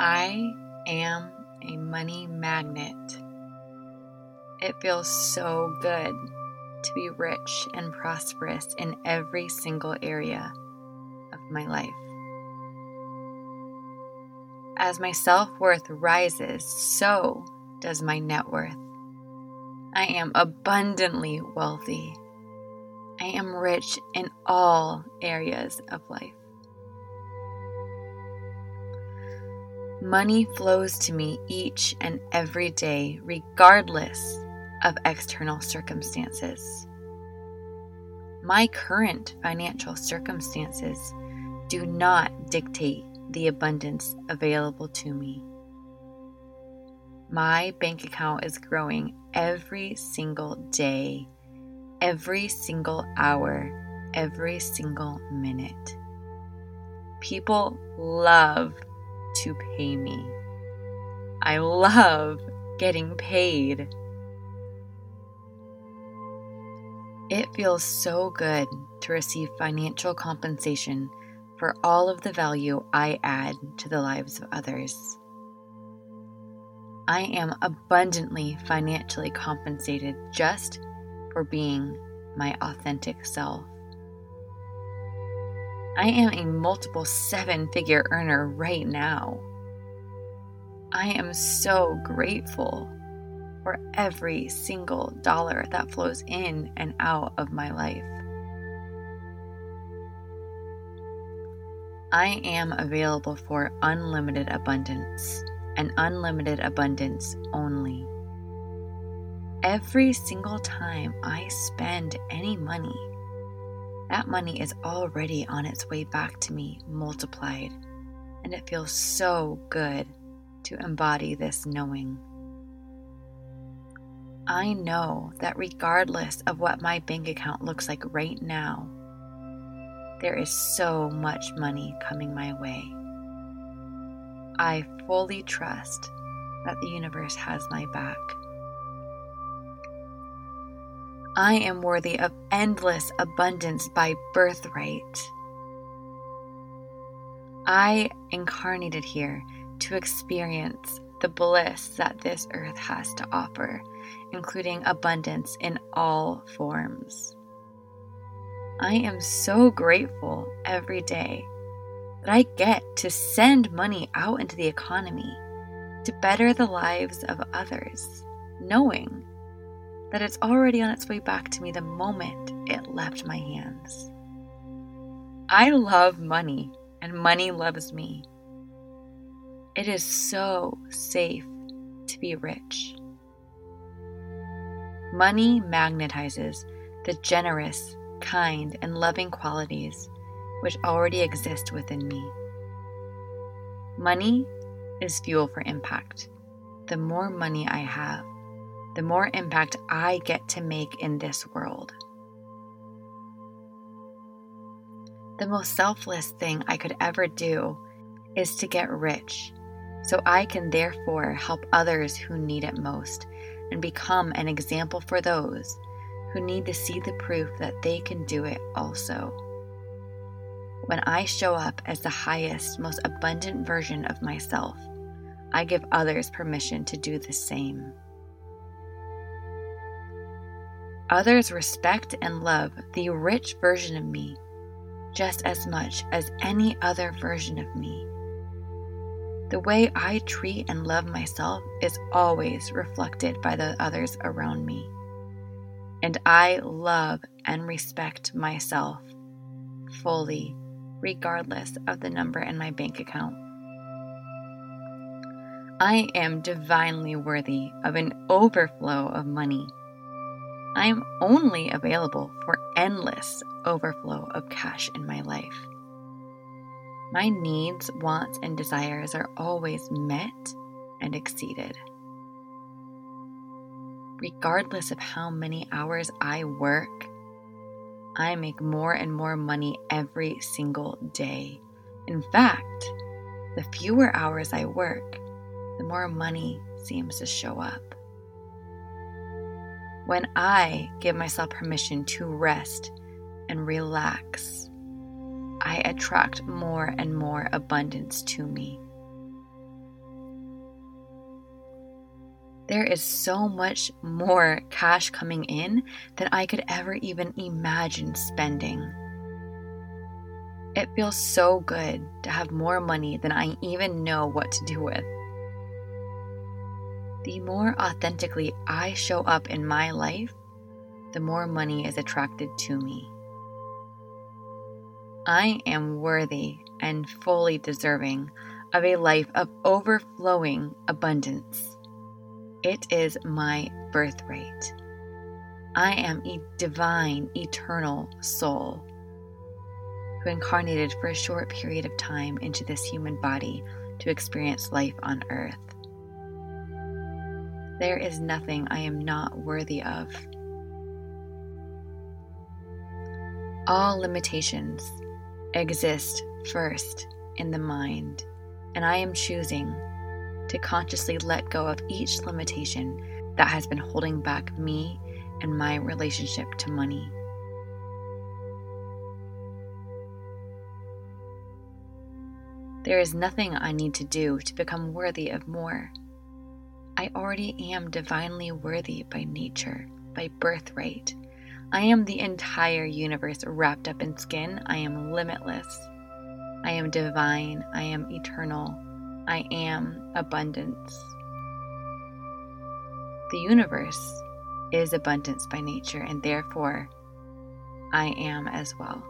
I am a money magnet. It feels so good to be rich and prosperous in every single area of my life. As my self worth rises, so does my net worth. I am abundantly wealthy. I am rich in all areas of life. Money flows to me each and every day, regardless of external circumstances. My current financial circumstances do not dictate the abundance available to me. My bank account is growing every single day, every single hour, every single minute. People love to pay me. I love getting paid. It feels so good to receive financial compensation for all of the value I add to the lives of others. I am abundantly financially compensated just for being my authentic self. I am a multiple seven figure earner right now. I am so grateful for every single dollar that flows in and out of my life. I am available for unlimited abundance and unlimited abundance only. Every single time I spend any money, that money is already on its way back to me multiplied, and it feels so good to embody this knowing. I know that regardless of what my bank account looks like right now, there is so much money coming my way. I fully trust that the universe has my back. I am worthy of endless abundance by birthright. I incarnated here to experience the bliss that this earth has to offer, including abundance in all forms. I am so grateful every day that I get to send money out into the economy to better the lives of others, knowing that it's already on its way back to me the moment it left my hands. I love money, and money loves me. It is so safe to be rich. Money magnetizes the generous, kind, and loving qualities which already exist within me. Money is fuel for impact. The more money I have, the more impact I get to make in this world. The most selfless thing I could ever do is to get rich, so I can therefore help others who need it most and become an example for those who need to see the proof that they can do it also. When I show up as the highest, most abundant version of myself, I give others permission to do the same. Others respect and love the rich version of me just as much as any other version of me. The way I treat and love myself is always reflected by the others around me. And I love and respect myself fully, regardless of the number in my bank account. I am divinely worthy of an overflow of money I am only available for endless overflow of cash in my life. My needs, wants, and desires are always met and exceeded. Regardless of how many hours I work, I make more and more money every single day. In fact, the fewer hours I work, the more money seems to show up when I give myself permission to rest and relax, I attract more and more abundance to me. There is so much more cash coming in than I could ever even imagine spending. It feels so good to have more money than I even know what to do with. The more authentically I show up in my life, the more money is attracted to me. I am worthy and fully deserving of a life of overflowing abundance. It is my birthright. I am a divine, eternal soul who incarnated for a short period of time into this human body to experience life on earth. There is nothing I am not worthy of. All limitations exist first in the mind, and I am choosing to consciously let go of each limitation that has been holding back me and my relationship to money. There is nothing I need to do to become worthy of more. I already am divinely worthy by nature, by birthright. I am the entire universe wrapped up in skin. I am limitless. I am divine. I am eternal. I am abundance. The universe is abundance by nature, and therefore I am as well.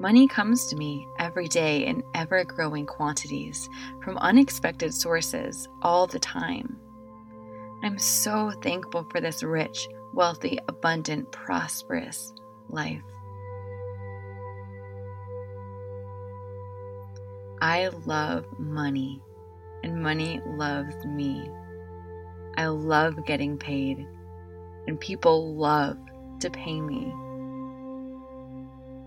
Money comes to me every day in ever growing quantities from unexpected sources all the time. I'm so thankful for this rich, wealthy, abundant, prosperous life. I love money, and money loves me. I love getting paid, and people love to pay me.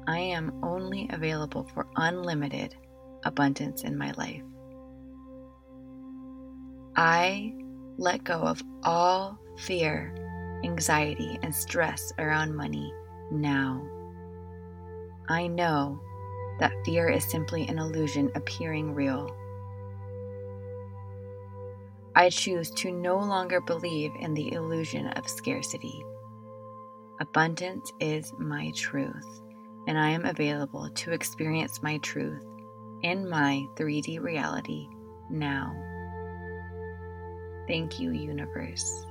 I am only available for unlimited abundance in my life. I let go of all fear, anxiety, and stress around money now. I know that fear is simply an illusion appearing real. I choose to no longer believe in the illusion of scarcity. Abundance is my truth and I am available to experience my truth in my 3D reality now. Thank you, universe.